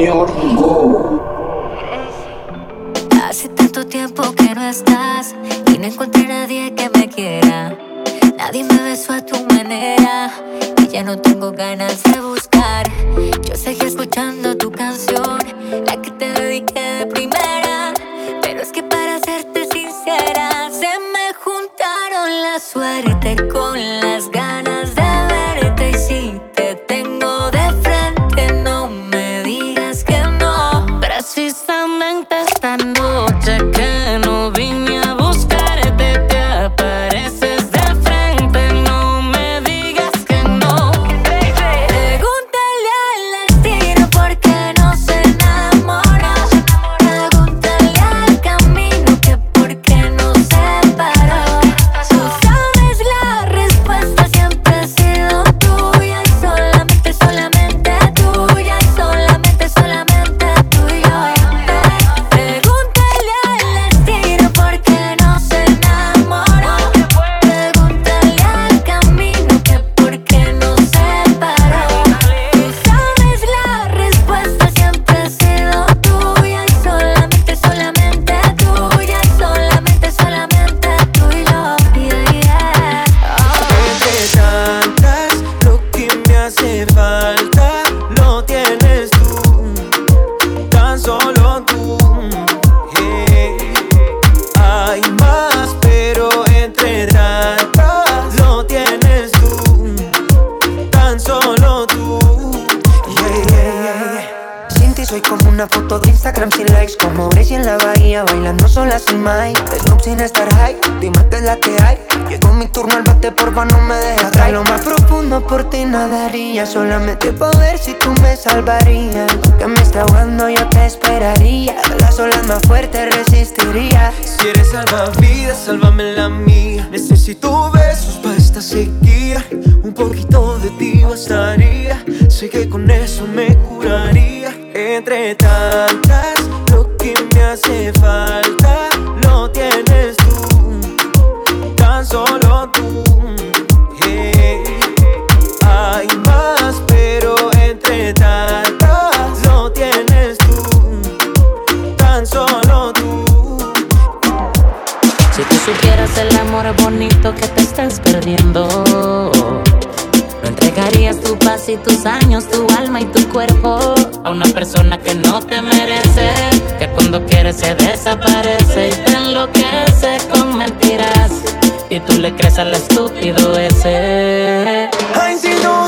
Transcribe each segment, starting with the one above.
Junior Go. Hace salvavidas, sálvame la mía. Necesito besos para esta sequía. Un poquito de ti bastaría. Sé que con eso me curaría. Entre tantas, lo que me hace falta lo tienes tú. Tan solo supieras el amor bonito que te estás perdiendo, no entregarías tu paz y tus años, tu alma y tu cuerpo a una persona que no te merece, que cuando quiere se desaparece y te enloquece con mentiras. Y tú le crees al estúpido ese. Ay, si tú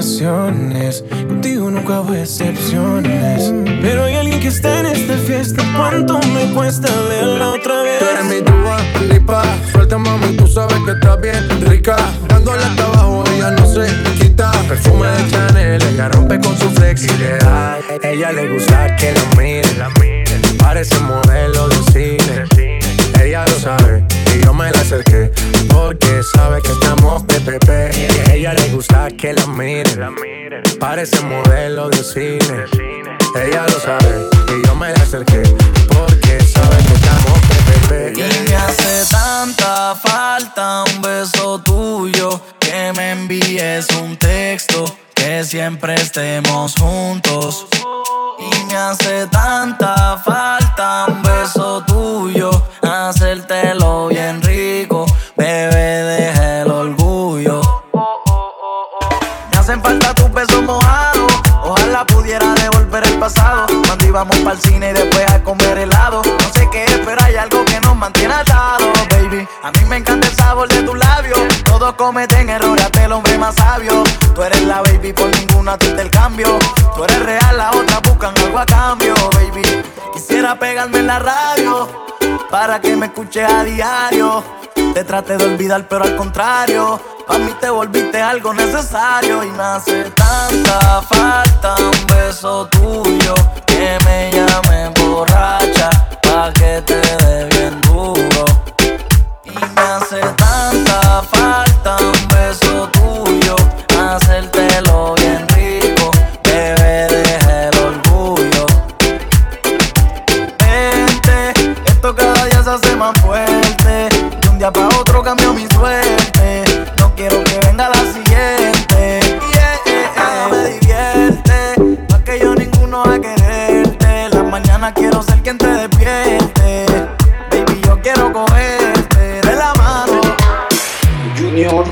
contigo nunca hubo excepciones. Pero hay alguien que está en esta fiesta. ¿Cuánto me cuesta verla otra vez? Tú eres mi Dua Lipa. Suelta mami, tú sabes que estás bien rica. Dándole hasta abajo, ella no se quita. Perfume de Chanel, ella rompe con su flexibilidad. Ella le gusta que la miren Parece modelo de cine. Ella lo sabe yo me la acerqué Porque sabe que estamos PPP Que a ella le gusta que la miren Parece modelo de cine Ella lo sabe y yo me la acerqué Porque sabe que estamos PPP Y me hace tanta falta un beso tuyo Que me envíes un texto que siempre estemos juntos. Y me hace tanta falta un beso tuyo, hacerte tus besos mojados. Ojalá pudiera devolver el pasado. Cuando íbamos para el cine y después a comer helado. No sé qué es, pero hay algo que nos mantiene atados, baby. A mí me encanta el sabor de tus labios. Todos cometen errores, hasta el hombre más sabio. Tú eres la baby, por ninguna te intercambio. Tú eres real, las otras buscan algo a cambio, baby. Quisiera pegarme en la radio para que me escuche a diario. Te traté de olvidar, pero al contrario, para mí te volviste algo necesario. Y me hace tanta falta un beso tuyo que me llame borracha. quien te. Baby, yo quiero cogerte de la mano. Junior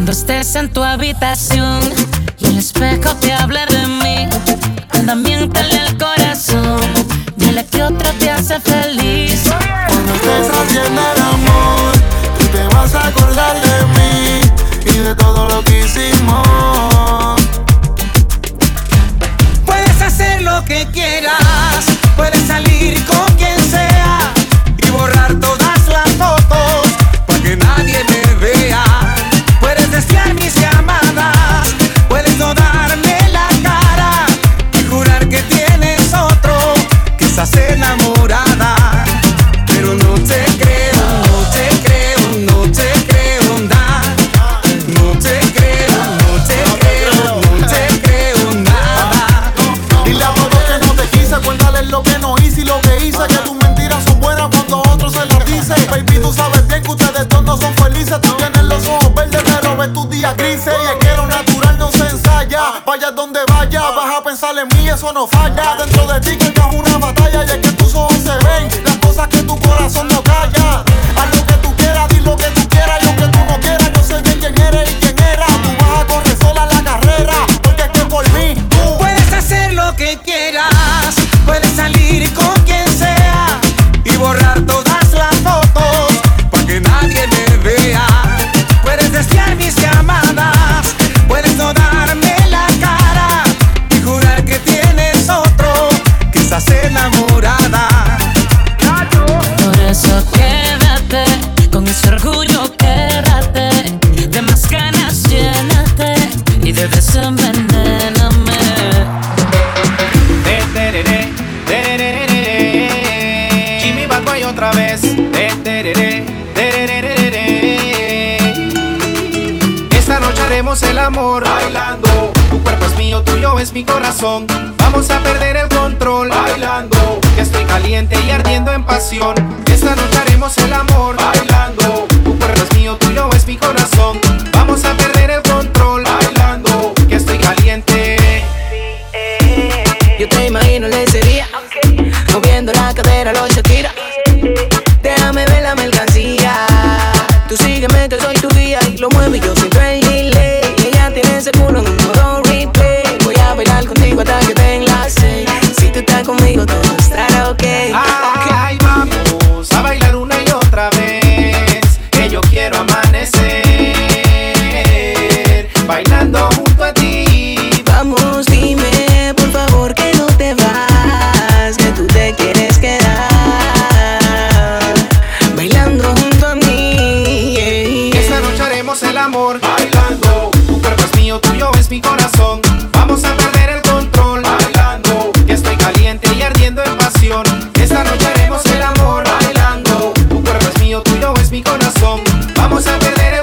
Cuando estés en tu habitación y el espejo te hable de mí, anda miéntale al corazón, dile que otra te hace feliz. Cuando estés haciendo el amor, tú te vas a acordar de mí y de todo lo que hicimos. Puedes hacer lo que quieras, puedes salir con Vaya donde vaya, ah. vas a pensar en mí, eso no falla. Dentro de ti que es una batalla y es que tus ojos se ven, las cosas que tu corazón no calla. corazón. Vamos a perder el control bailando. Que estoy caliente y ardiendo en pasión. Esta noche haremos el amor Vamos a perder el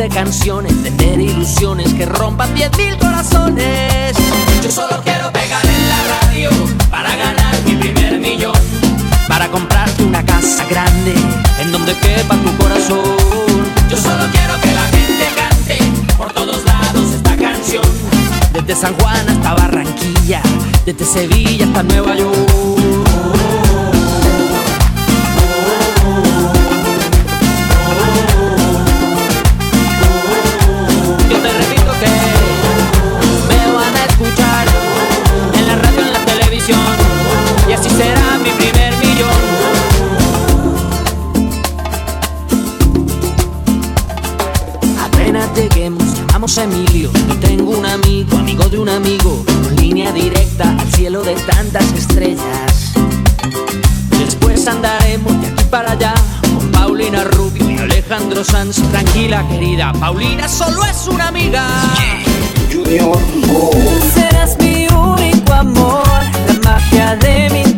de canciones, tener ilusiones que rompan 10.000 corazones. Yo solo quiero pegar en la radio para ganar mi primer millón. Para comprarte una casa grande en donde quepa tu corazón. Yo solo quiero que la gente cante por todos lados esta canción. Desde San Juan hasta Barranquilla, desde Sevilla hasta Nueva York. querida. Paulina solo es una amiga. Junior. Oh. Serás mi único amor, la magia de mi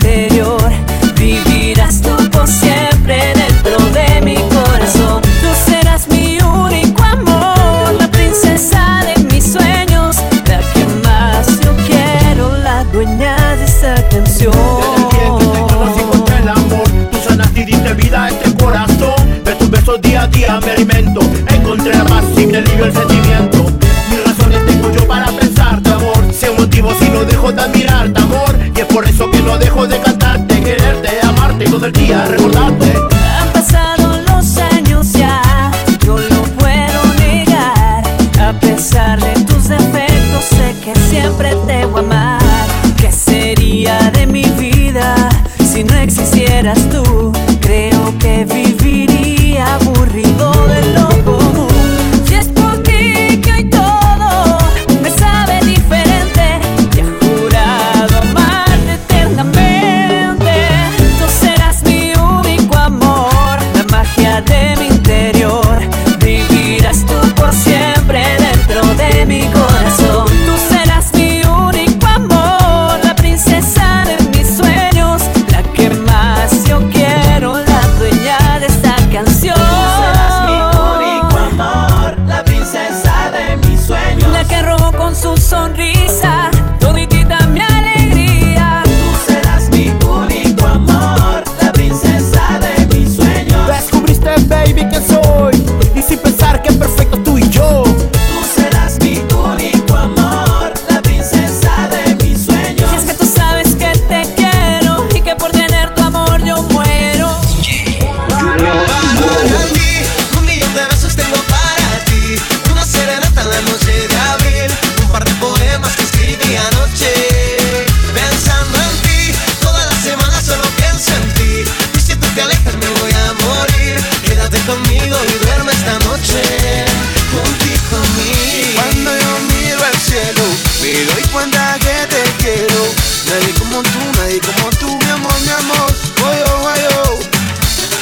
que te quiero. Nadie como tú, nadie como tú, mi amor, mi amor. Oye, oh, oye, oh, oh.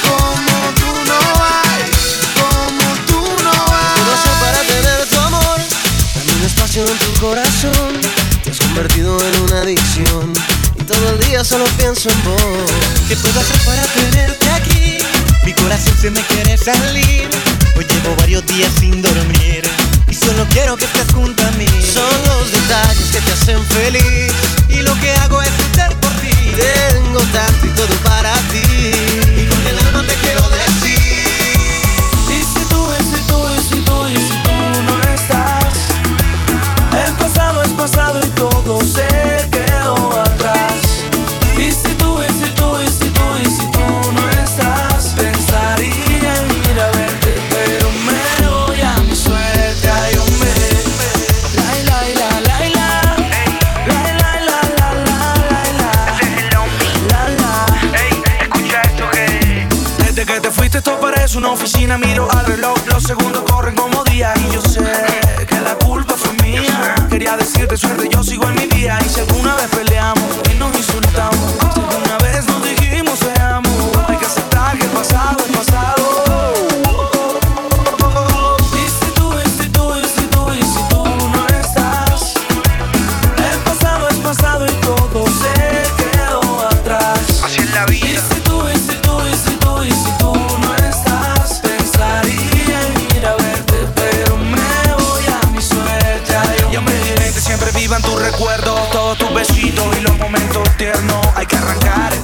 Como tú no hay, como tú no hay. Para tener tu amor, dame un espacio en tu corazón. Te has convertido en una adicción. Y todo el día solo pienso en vos. ¿Qué puedo hacer para tenerte aquí? corazón se me quiere salir. Hoy llevo varios días sin dormir y solo quiero que estés junto a mí. Son los detalles que te hacen feliz y lo que hago es luchar por ti. Tengo tanto y todo para ti y con el alma te quiero decir. Si tú, y si tú, y si tú, y si tú no estás, el pasado es pasado y todo se quedó. Desde que te fuiste todo parece una oficina. Miro al reloj, los segundos corren como días. Y yo sé que la culpa fue mía. Quería decirte suerte, yo sigo en mi día. Y si alguna vez peleamos y nos insultamos Si alguna vez nos dijimos te amo Hay que aceptar que el pasado recuerdos, todos tus besitos y los momentos tiernos. Hay que arrancar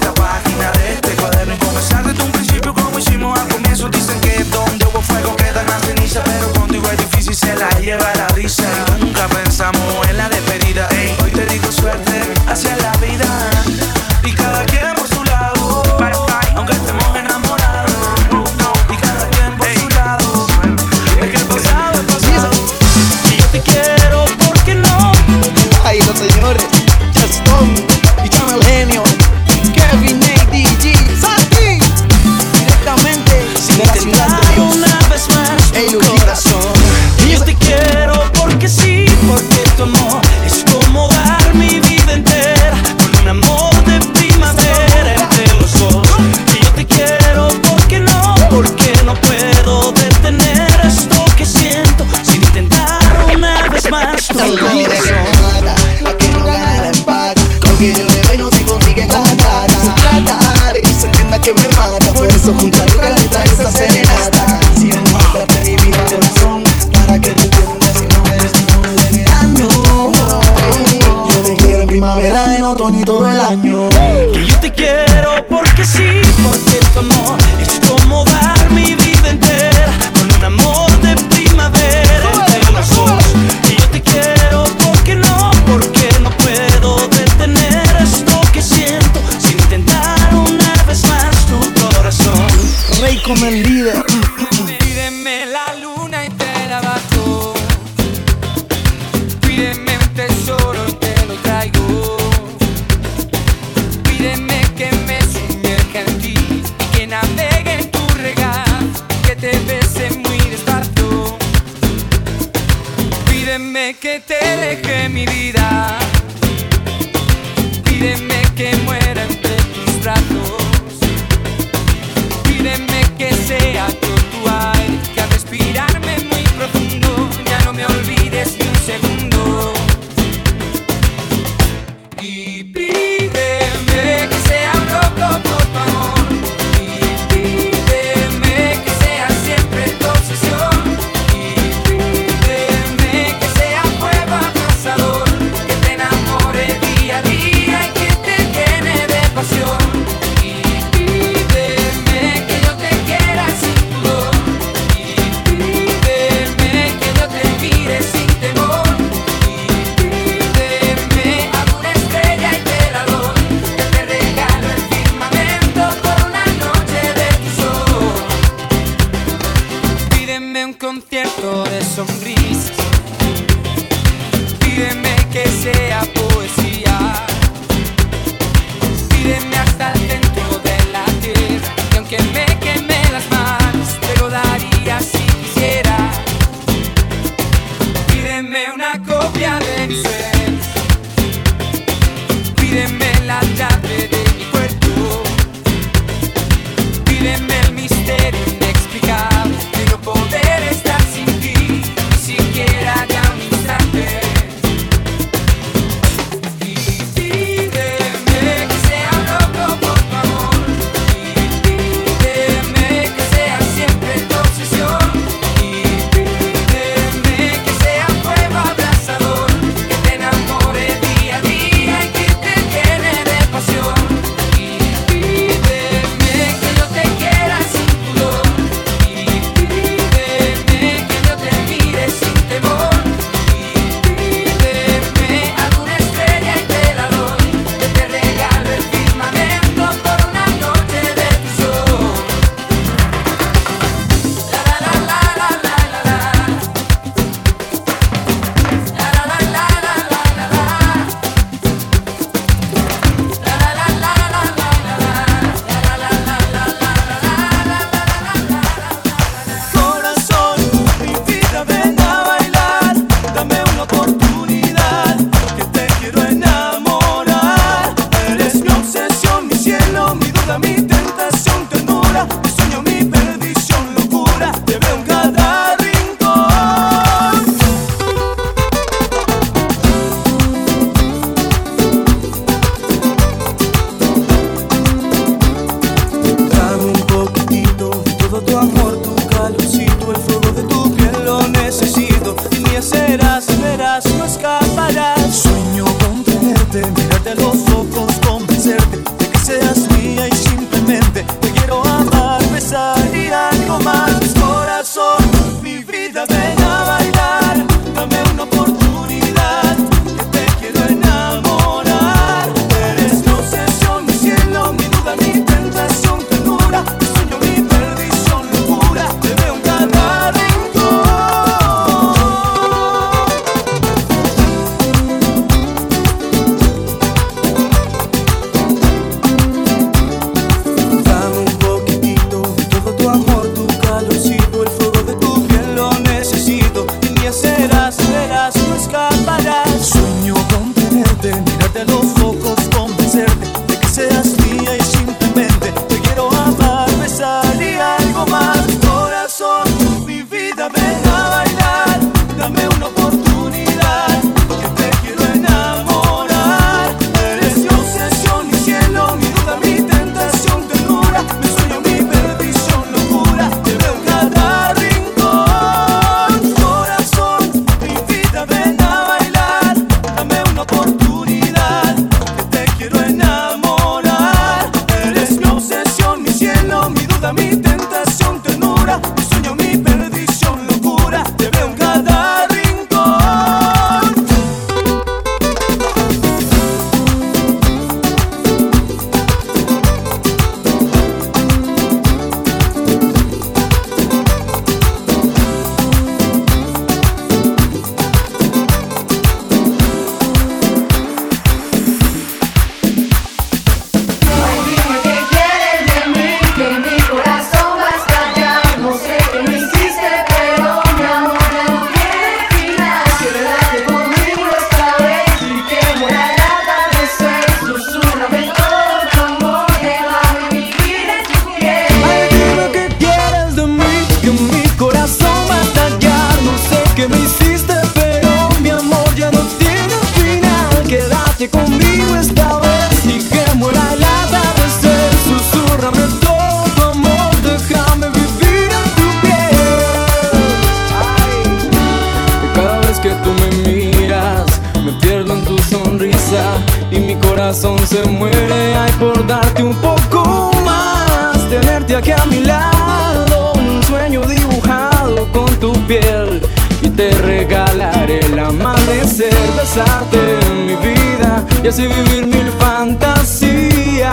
en mi vida y así vivir mil fantasías.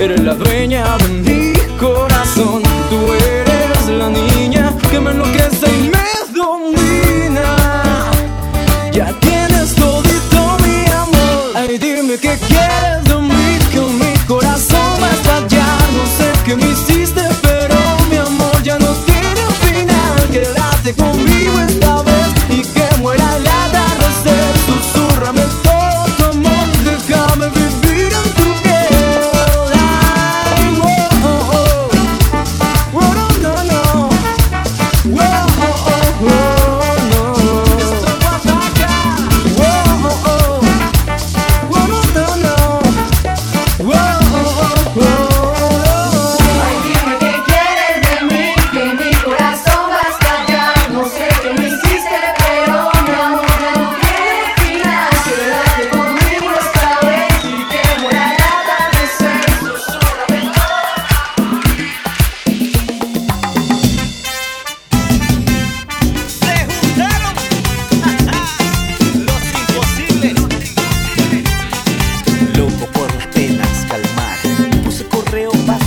Eres la dueña de.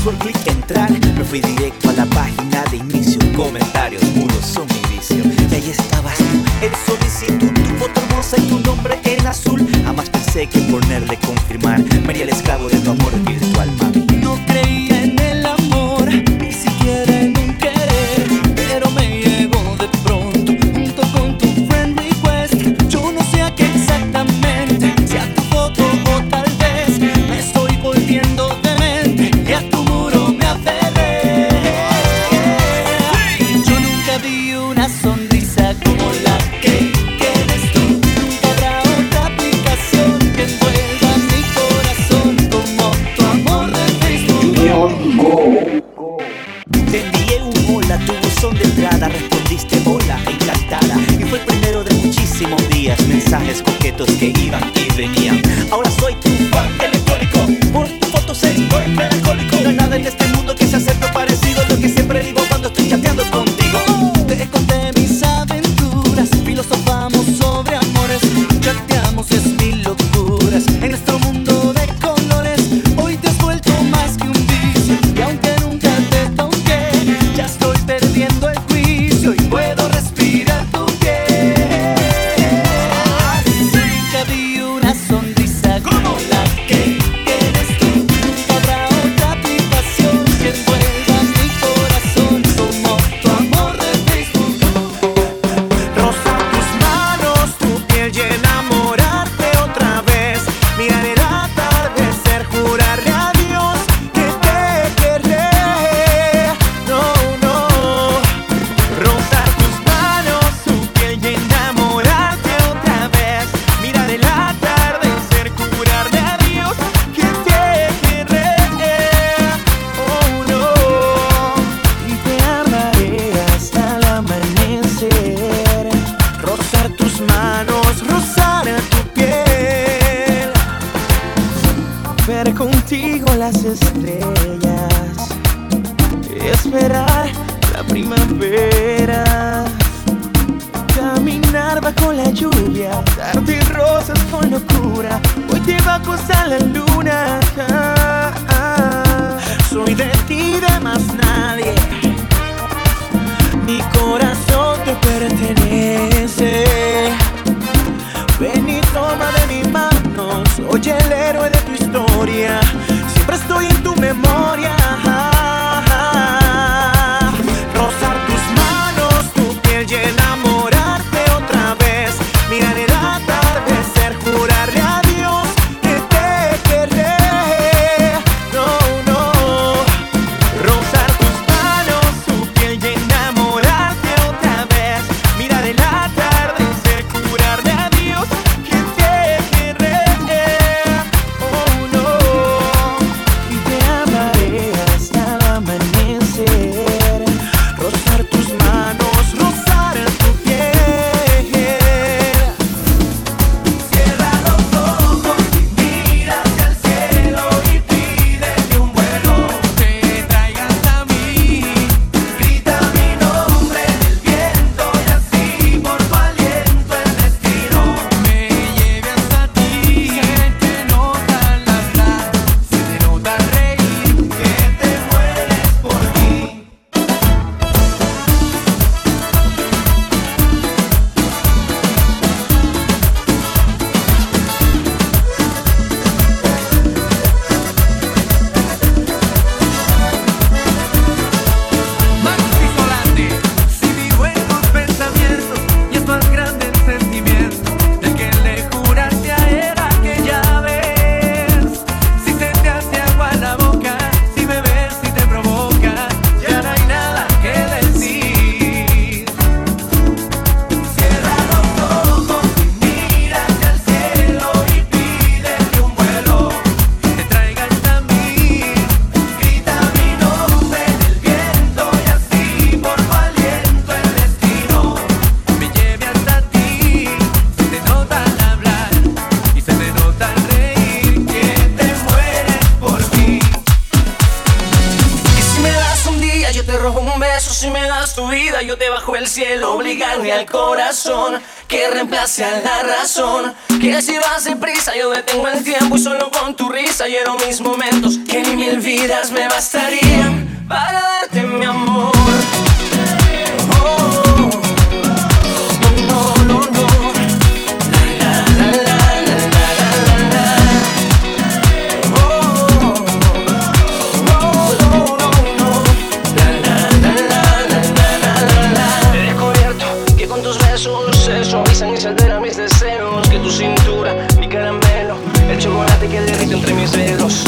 puso el clic entrar, me fui directo a la página de inicio. Comentarios muros son mi vicio. Y ahí estabas tú, en solicitud, tu foto hermosa y tu nombre en azul. Jamás pensé que ponerle confirmar las estrellas esperar la primavera. Caminar bajo la lluvia, darte rosas con locura. Hoy te vamos a la luna. Soy de ti, de más nadie. Mi corazón te pertenece. Ven y toma de mi mano, soy el héroe de tu historia. sea la razón. Que si vas deprisa, yo detengo el tiempo y solo con tu risa lleno mis momentos que ni mil vidas chocolate que derrito entre mis dedos.